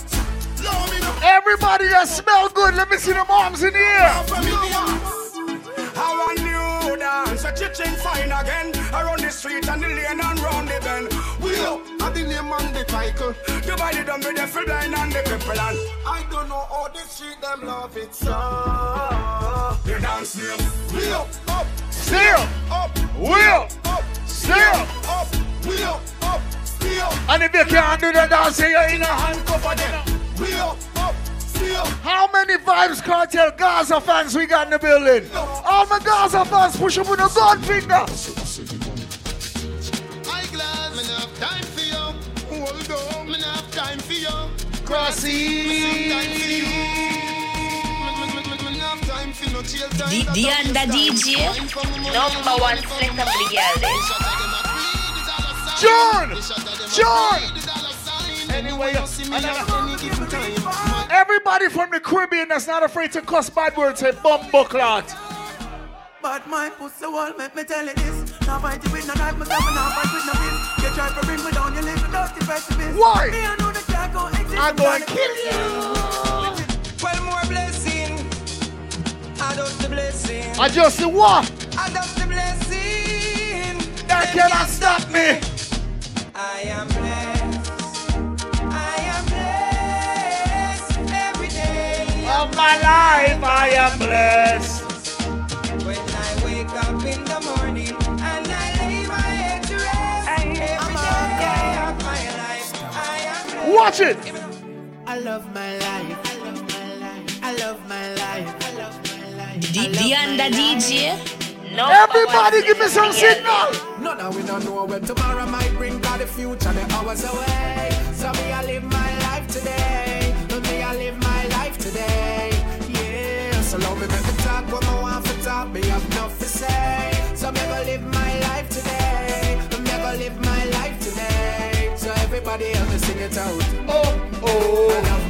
Speaker 8: love me no.
Speaker 2: Everybody that smell good, let me see them arms in the air.
Speaker 8: How a new dance, a chicken fine again. Around the street and the lane and round the bend. We up the name and the title. The body done with the full blind and the cripple and I don't know how the street them love it so.
Speaker 4: Your dance name. We up, up,
Speaker 2: Still.
Speaker 4: up,
Speaker 2: Will.
Speaker 4: up,
Speaker 2: Still.
Speaker 4: up, we up, up, we up.
Speaker 2: And if you can't do the dance, you're in a handcuff again.
Speaker 4: We up, up.
Speaker 2: How many Vybz Kartel Gaza fans we got in the building? All my Gaza fans push up with a gun finger.
Speaker 4: You. Hold on, me have time for you.
Speaker 2: Crossy.
Speaker 5: The, the under DJ, number one selector for the girl.
Speaker 2: John! John! Anyway, everybody from the Caribbean that's not afraid to cuss bad words say bumbo clot.
Speaker 1: But my pussy wall make me tell you this. Now fight it with no knife, myself and now fight with no fist. You try to bring me down, you little dirty precipice.
Speaker 2: Why?
Speaker 1: Me I know that I go exist.
Speaker 2: I'm going to kill you.
Speaker 1: Twelve more blessing. Adopt the blessing.
Speaker 2: I just said what?
Speaker 1: Adopt the blessing.
Speaker 2: That cannot stop me.
Speaker 1: I am blessed.
Speaker 2: I am blessed
Speaker 1: every day Of my life, I am blessed.
Speaker 2: Watch it.
Speaker 1: I love my life. I love my life. I love my life. I love my life.
Speaker 5: The, the under DJ, number
Speaker 2: Everybody give me some
Speaker 5: selector for the girl
Speaker 2: signal.
Speaker 1: None of we don't know when tomorrow might bring God the future the hours away. So me I live my life today. Me I live my life today. Yeah. So love me make me talk what I want to talk. Me have enough to say. So me go live my life today. Me go live my life today. So everybody help it out.
Speaker 2: Oh, oh.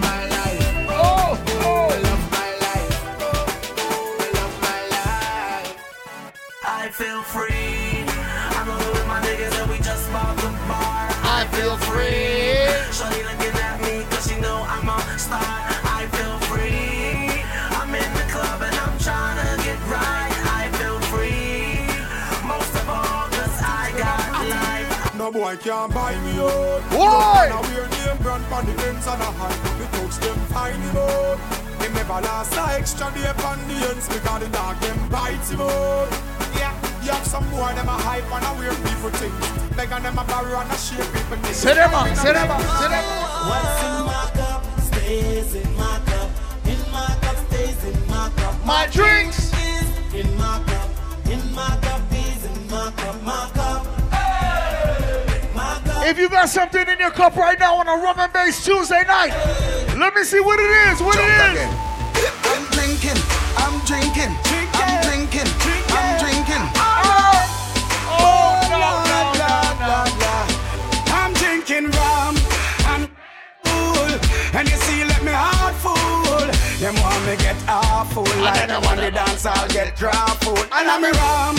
Speaker 4: Boy can't buy me out.
Speaker 2: Why?
Speaker 4: Now we're name brand on the ends and a high. Me touch them find him out. Him never last a extra day on the ends because the dog them bites him out. Yeah, you have some boy them a hype and a weird people things. Like and them a borrow and a share people things.
Speaker 2: Say them up, say them up, say them up.
Speaker 8: What's in my cup stays in my cup. In my cup stays in my cup.
Speaker 2: My drinks. If you got something in your cup right now on a rum and bass Tuesday night, let me see what it is. What it is.
Speaker 4: I'm drinking, I'm drinking, I'm drinking, I'm drinking.
Speaker 2: Oh, no, no, no, no.
Speaker 4: I'm drinking rum and fool, and you see, let me heart full. Them want me get awful, like them want the dance, I'll get draw full. And I'm a rum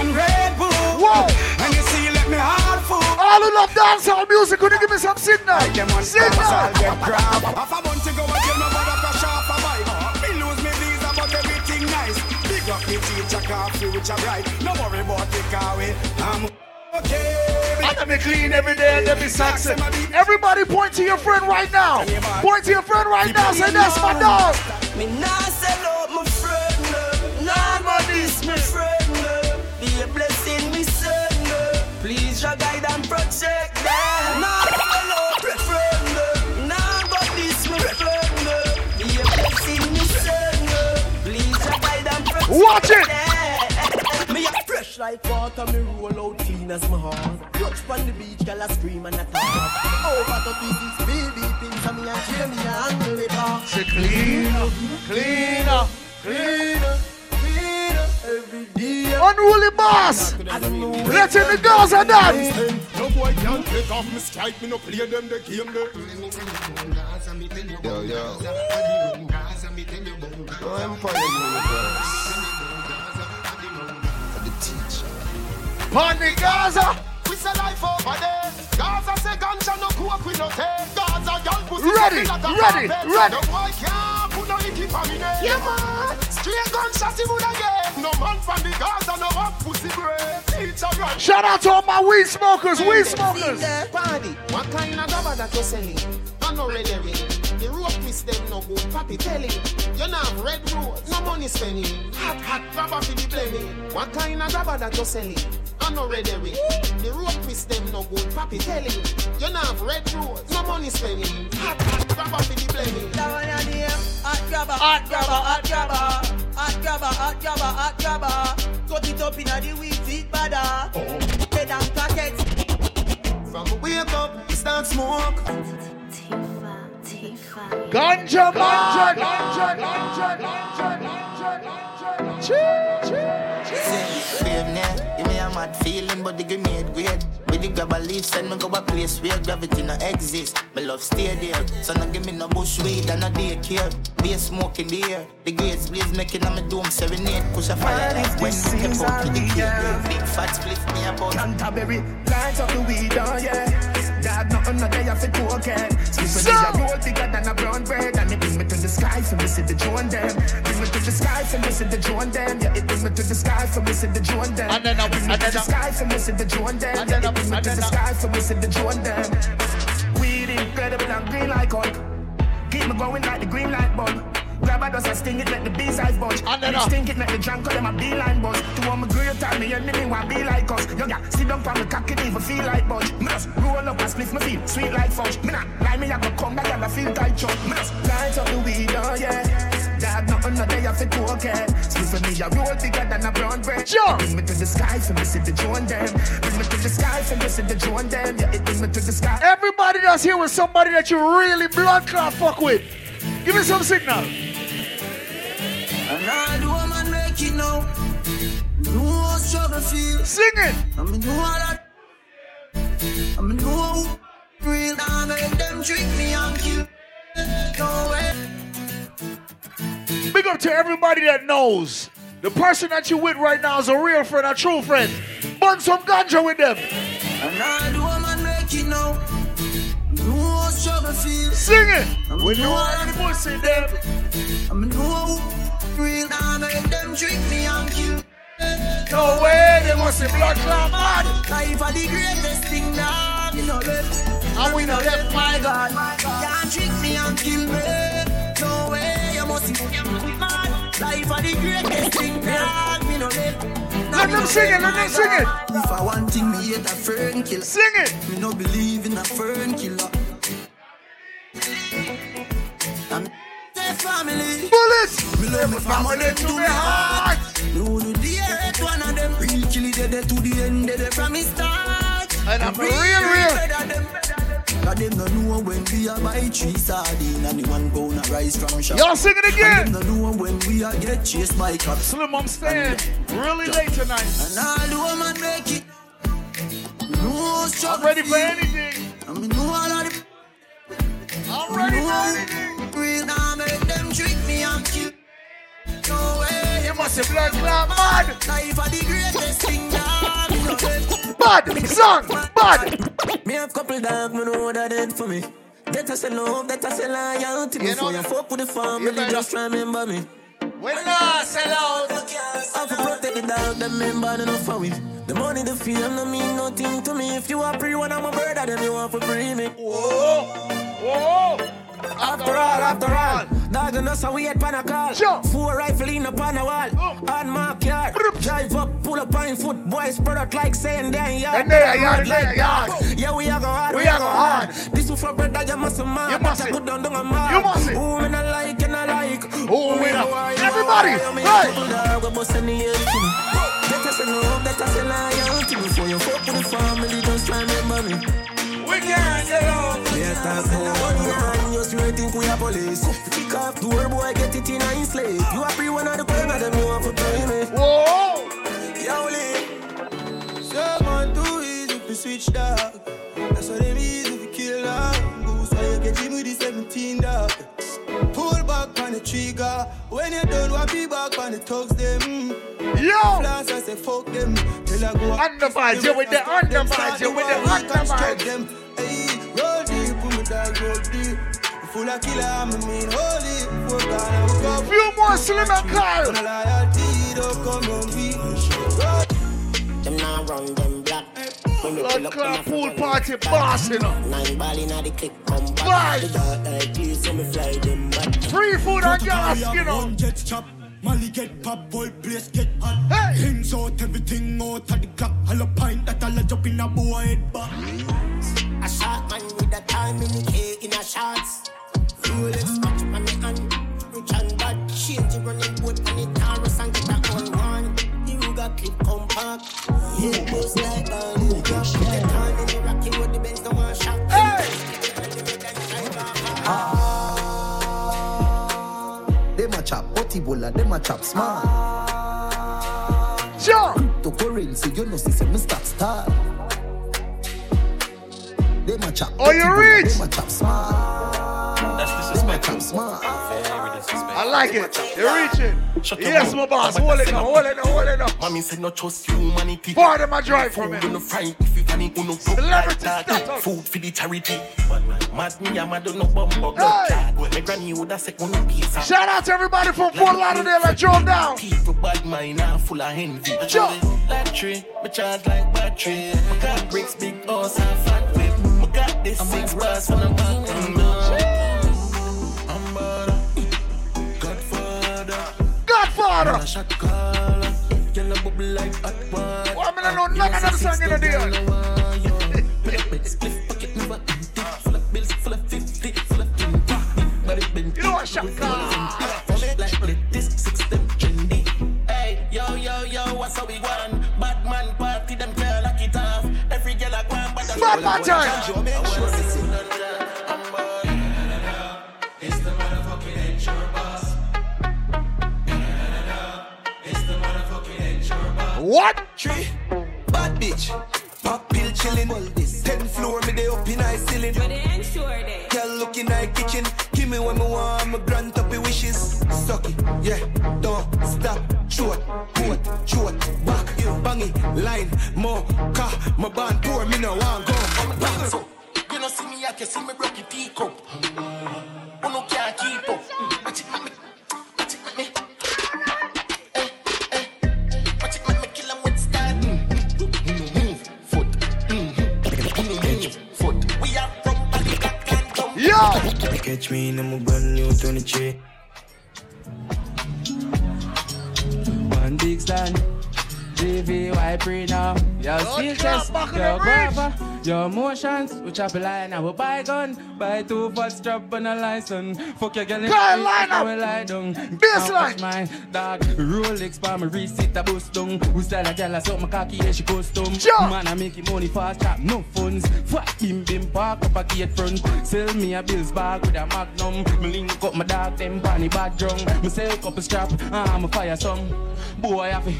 Speaker 4: and Red Bull,
Speaker 2: Whoa.
Speaker 4: and you see, let me heart.
Speaker 2: All who love dancehall music, could you give me some signal?
Speaker 4: Like them want dance, I'll
Speaker 2: Signal.
Speaker 4: Half a month ago, I tell my brother crash off a bike. Me lose me visa, but everything nice. Big up the teacher, car future bright. No worry about the car. I'm okay.
Speaker 2: And me clean every day and let me. Everybody point to your friend right now. Point to your friend right now. Say that's my dog.
Speaker 1: Me nah sell out my friend. Nah but this my friend, Please your guide and protect them. Nah sell out my friend, no. But this no. Be a blessing, me no. Please your guide and protect
Speaker 2: Watch it.
Speaker 1: them. Me a fresh like water, me roll out clean as my heart. On the beach, girl a scream and a talk. Over 36 baby pins, and me and Jamie a handle it off.
Speaker 2: Say clean up, clean up,
Speaker 1: Clean up,
Speaker 2: Unruly boss. Let in the girls and dance.
Speaker 4: No boy can't take off me strike, me no play them the game.
Speaker 25: Yo, yo. Empire Universe. The teacher.
Speaker 2: Pon the Gaza.
Speaker 4: We say life over there. Gaza say ganja no coke we no take. Gaza girl pussy
Speaker 2: Ready, ready, ready.
Speaker 4: No boy can't put no icky for me.
Speaker 8: Yeah, man.
Speaker 4: Straight gunshot he woulda get. No man from the Gaza no want pussy break. Teacher run.
Speaker 2: Shout out to all my weed smokers, weed smokers.
Speaker 4: Party. What kind of gaba that you selling? I no ready ring. The rope miss them
Speaker 14: no good. Papi telling you not have red rose, no money spending. Hot, hot grabber for the blending. What kind of grabber that you selling? I no red herring. The road twist them no good. Papi telling you not have red rose, no money spending. Hot, hot grabber for the blending.
Speaker 1: That one your name. Hot grabber, hot grabber, hot grabber. Hot grabber, hot grabber, hot grabber. Cut it up inna the weed, feet badder. Ah. Head and pockets.
Speaker 14: From a wake up, start smoke.
Speaker 2: Ganja, ganja, ganja, ganja, ganja,
Speaker 25: Brave now, give me a mad feeling, but the grenade great. The grab a leaf, send me go a place where gravity no exist. My love stay there, so no give me no bush weed and no daycare. Be a smoke in the air, the grades blaze making on my dome serenade. Push a fire like when we step out to the cave. Big fat split me about.
Speaker 26: Canterbury, light up the weed, oh yeah. Dad, nothing no day off it okay. Sleep with a roll bigger than a brown bread, and it bring me to the sky for see the them. Bring me to the sky for see the them. Yeah, it bring me to the sky for see the them.
Speaker 2: And then up,
Speaker 26: bring me to the sky for see the them.
Speaker 2: And then up,
Speaker 26: bring me to the sky for see the them. Weed incredible and green like Hulk. Keep me going like the green light bulb. Dust and sting it, make the bees eyes budge. And then stink it, make the drunk them a beeline buzz. To all my great time, me enemy want be like us. Yo, yeah, sit down from the cock, even feel like budge. Me just roll up and split my feet, sweet like fudge. Me not lie, me I go come back and I feel tight chug. Me just light up the weed, oh yeah. Dad, nothing no day off it okay. Split for me, a roll bigger than a brown bread.
Speaker 2: Sure.
Speaker 26: Bring me to the sky for me, see the drone them. Bring me to the sky for me, see the drone them. Yeah, it bring me to the sky.
Speaker 2: Everybody that's here with somebody that you really blood clot fuck with. Give me some signal.
Speaker 1: Feel.
Speaker 2: Sing it.
Speaker 1: I mean, know all that. I mean, know real. I make them me and kill. No way.
Speaker 2: Big up to everybody that knows. The person that you with right now is a real friend, a true friend. Burn some ganja with them.
Speaker 1: And all the woman make it now. Know how struggle feel.
Speaker 2: Sing it.
Speaker 1: I mean,
Speaker 2: When you
Speaker 1: know
Speaker 2: are
Speaker 1: all
Speaker 2: the pussy, them.
Speaker 1: I mean, know real. I make them trick me and kill.
Speaker 2: No way, they must be blood clot mad.
Speaker 1: Life are the greatest thing that me know left.
Speaker 2: And we know left, my God.
Speaker 1: Can't trick me and kill me. No way, you must be mad. Life are the greatest thing that me know left.
Speaker 2: Let them sing it, let them sing it.
Speaker 1: If I want thing, me hate a fern killer.
Speaker 2: Sing it.
Speaker 1: Me no believe in a fern killer. I'm family.
Speaker 2: Bullets.
Speaker 1: Me love my family to me heart. The hate one of them. Real dead to the end, dead from me start.
Speaker 2: And I'm real, real.
Speaker 1: Cause them no know when we are buy three sardine and the one pound of rice from shop.
Speaker 2: Y'all sing it again.
Speaker 1: And them no know when we are get chased by cops.
Speaker 2: Slim, I'm staying really uh, late tonight.
Speaker 1: And all the woman make it. How
Speaker 2: I'm ready for anything.
Speaker 1: And me know all of the
Speaker 2: I'm ready for anything.
Speaker 1: Real now make them trick me and kill. No way.
Speaker 2: You must be blood clot mad.
Speaker 1: Life are the greatest thing that me know left.
Speaker 2: Bad song, bad.
Speaker 1: Me have couple dog, me know that dead for me. That I say love, that I say loyalty.
Speaker 2: You know
Speaker 1: you fuck with the family, just remember me.
Speaker 2: When I sell out.
Speaker 1: I for protect the dog, them member enough for we. The money, the fame, no mean nothing to me. If you are free, one of my brother, then you want to free me.
Speaker 2: Whoa, whoa.
Speaker 1: After all, after all, dog and us, we had pan a call. Four rifle in upon a wall. On my car. yard, drive up, pull up on foot, boys spread out like saying damn yard.
Speaker 2: And there, yard,
Speaker 1: like
Speaker 2: there, yard.
Speaker 1: Yeah, we are go hard,
Speaker 2: We are go hard.
Speaker 1: This is for brother, you must man.
Speaker 2: You must it.
Speaker 1: good down, down man.
Speaker 2: You must it.
Speaker 1: Who me not like, and I like.
Speaker 2: Who we not-
Speaker 1: why, why,
Speaker 2: Everybody,
Speaker 1: why, why,
Speaker 2: hey.
Speaker 1: couple dog, we bust in the air to me. That I say love, that loyalty. Before you fuck with the family, just try me.
Speaker 2: We can't get out.
Speaker 1: Yeah, talk about money and think we are police. Kick off door, boy, get it in a his slate. You are free one of the corner, them you want to pay me.
Speaker 2: Whoa.
Speaker 1: Yo, Lee.
Speaker 3: Someone too easy to switch dog. That's why them easy to kill dog. Goose why you get him with the 17 dog. Pull back on the trigger. When you done, what be back on the thugs them.
Speaker 2: Yo.
Speaker 3: Flash, I say fuck them. Till I go
Speaker 2: Undervibes, you with the undervibes, you with the undervibes.
Speaker 3: them. Hey, roll deep, put me dog roll deep. Full of killer, I'm a mean holy. Fuck on, I will go.
Speaker 2: Few more Slim and Kyle.
Speaker 3: On a loyalty, don't come on me.
Speaker 25: Them now run them black. When we pull
Speaker 2: Blood
Speaker 25: up in a
Speaker 2: pool party
Speaker 25: of the
Speaker 2: boss, you know.
Speaker 25: Nine ball inna the click, come back.
Speaker 2: life.
Speaker 1: The dark night clear, so me fly them back.
Speaker 2: Free food and gas, you know.
Speaker 15: Jet chop. Molly get pop, boy, place get hot. Hey. Things out, everything out of the clock. All a pint that all a jump in a boy head back.
Speaker 1: A shot man with a time in the compact. Yeah, goes like a Ruger. The time in the Rocky with the Benz no one shot.
Speaker 27: Them a chop, Otibola, them a chop smart.
Speaker 2: Sure.
Speaker 27: Cryptocurrency, you know, see, say me stop start. Them a chop.
Speaker 2: Oh, you rich?
Speaker 27: Them a chop smart.
Speaker 28: That's
Speaker 27: disrespectful. Smart.
Speaker 2: I like it. You're reaching.
Speaker 28: Shut your
Speaker 2: Yes, my boss.
Speaker 28: I'm
Speaker 2: Hold
Speaker 28: about
Speaker 2: it
Speaker 28: to
Speaker 2: now.
Speaker 28: say
Speaker 2: Hold it now. Hold it now.
Speaker 6: Mommy said no trust humanity.
Speaker 2: Part of my drive from
Speaker 6: Food
Speaker 2: him.
Speaker 6: no fry if you funny uno broke
Speaker 2: Celebrity status.
Speaker 6: Food for the charity. Mad me, I'm mad no bumbo blood clot. My granny woulda said oh, one piece
Speaker 2: Shout out to everybody from Fort Lauderdale that drove down.
Speaker 6: People bad mind and full of envy.
Speaker 2: Sure.
Speaker 6: Like tree, me charge like battery. My got bricks, big horse and fat whip. My got this six bars on the back water.
Speaker 2: Well, I mean, I know none of them song in the deal. You know what, Shaka?
Speaker 6: Hey, yo, yo, yo, what's how we going? Bad man party, them girl lock it off. Every girl I go and bad
Speaker 2: Bad
Speaker 6: pill chillin'. Ten floor, me they up in high ceiling. But they ensure they. Girl looking like kitchen. Give me what me want, me grant up your wishes. Suck it, yeah, don't stop. Short, coat, short, back, bang it, line, more, car, my band pour, me no want go. Bang so. You know see me, I can see me
Speaker 2: Yo!
Speaker 15: Catch me in a brand new 23. One big stand. GVY pre now. Yo, still just yo guava, your emotions. We chop a line, I will buy gun. Buy two for strap and a license. Fuck your girl in
Speaker 2: Guy
Speaker 15: the
Speaker 2: line
Speaker 15: I
Speaker 2: up.
Speaker 15: will lie down.
Speaker 2: Baseline.
Speaker 15: Now watch my dog. Rolex for me receipt a bust down. Who style a girl I suck my cocky yeah she custom. Man I make it money fast chop no funds. Fuck bim bim park up a gate front. Sell me a bills bag with a magnum. Me link up my dog them bunny bad drunk. Me sell couple strap. Ah, I'm a fire some. Boy I fi.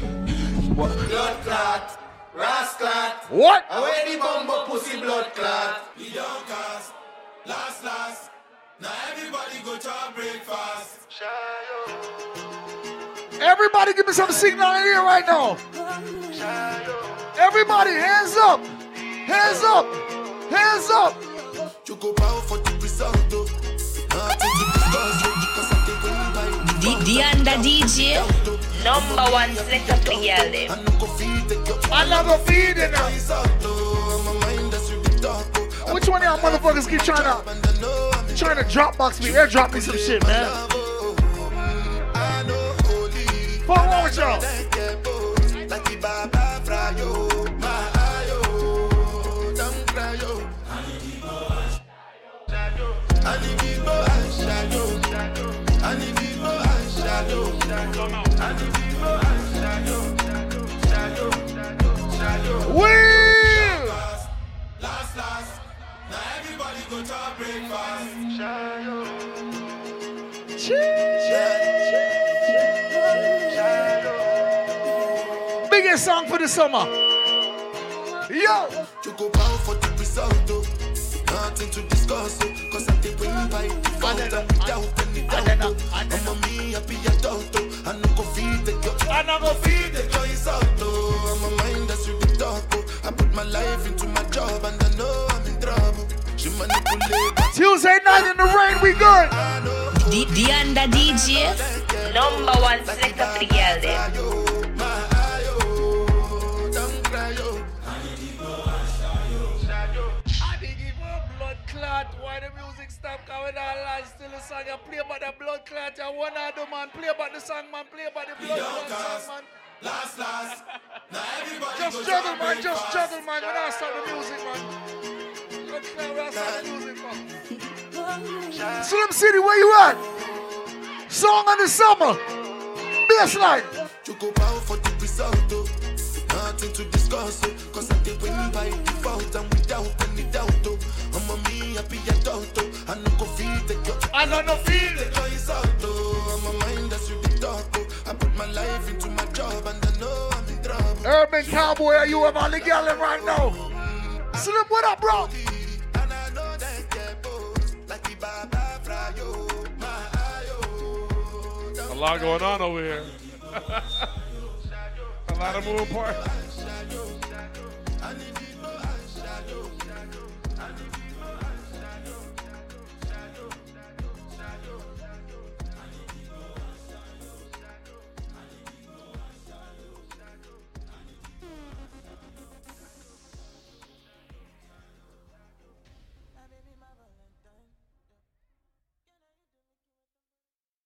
Speaker 15: What?
Speaker 6: Blood clot, rasclat.
Speaker 2: What?
Speaker 6: Away the bumbo pussy blood clot.
Speaker 29: We don't cast. Last, last. Now everybody go to our breakfast.
Speaker 2: Everybody give me some signal in here right now. Everybody, hands up. Hands up. Hands up.
Speaker 6: You go for the result. Nothing to discuss, because I take one by
Speaker 8: The, the under DJ, number one selector for the them.
Speaker 2: I never feed it now. Which one of y'all motherfuckers keep trying to trying to drop box me, airdrop me some shit, man? What's wrong with y'all? Will!
Speaker 29: Last, last. Now everybody go to our breakfast.
Speaker 2: Biggest song for the summer. Yo!
Speaker 6: Bow for the result. Nothing to discuss, oh, cause I by default. Doubt any doubt. oh. I'm a me happy adult. oh. I no go feed the girl. I go feed the girl is out. I'm a mind that's. I put my life into my job and I know I'm in trouble. She manipulate.
Speaker 2: Tuesday night in the rain, we good.
Speaker 8: The, the under DJ, number one selector for the girl them.
Speaker 2: blood clot. Why the music stop coming on line. Still the song. You play about the blood clot. You wanna do man. Play about the song, man. Play about the blood clot song, man.
Speaker 8: Last, last. Now everybody
Speaker 2: Just juggle, man. Just
Speaker 8: juggle.
Speaker 2: juggle, man. When I start the music, man. When I start the music, man.
Speaker 30: Slim City, where you at? Song of the summer. Bassline.
Speaker 8: You go bow for the oh. Nothing to discuss, oh. Cause I did win by default and without any doubt, oh. I'm a me happy adult, oh. I no go feel the.
Speaker 2: I no no feel
Speaker 8: the
Speaker 30: Urban Cowboy, are you about the gallon right now? Slim, what up, bro?
Speaker 31: A lot going on over here. a lot of moving parts.